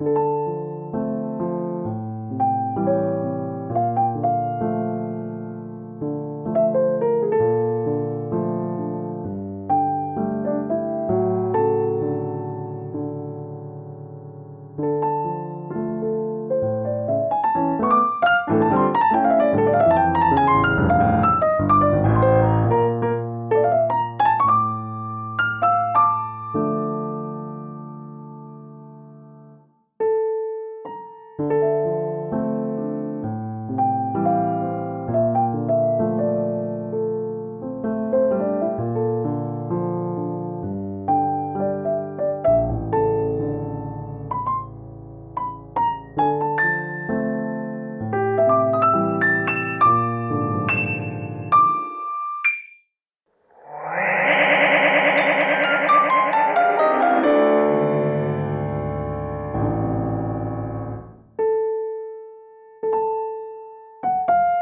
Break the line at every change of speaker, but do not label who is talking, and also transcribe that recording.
you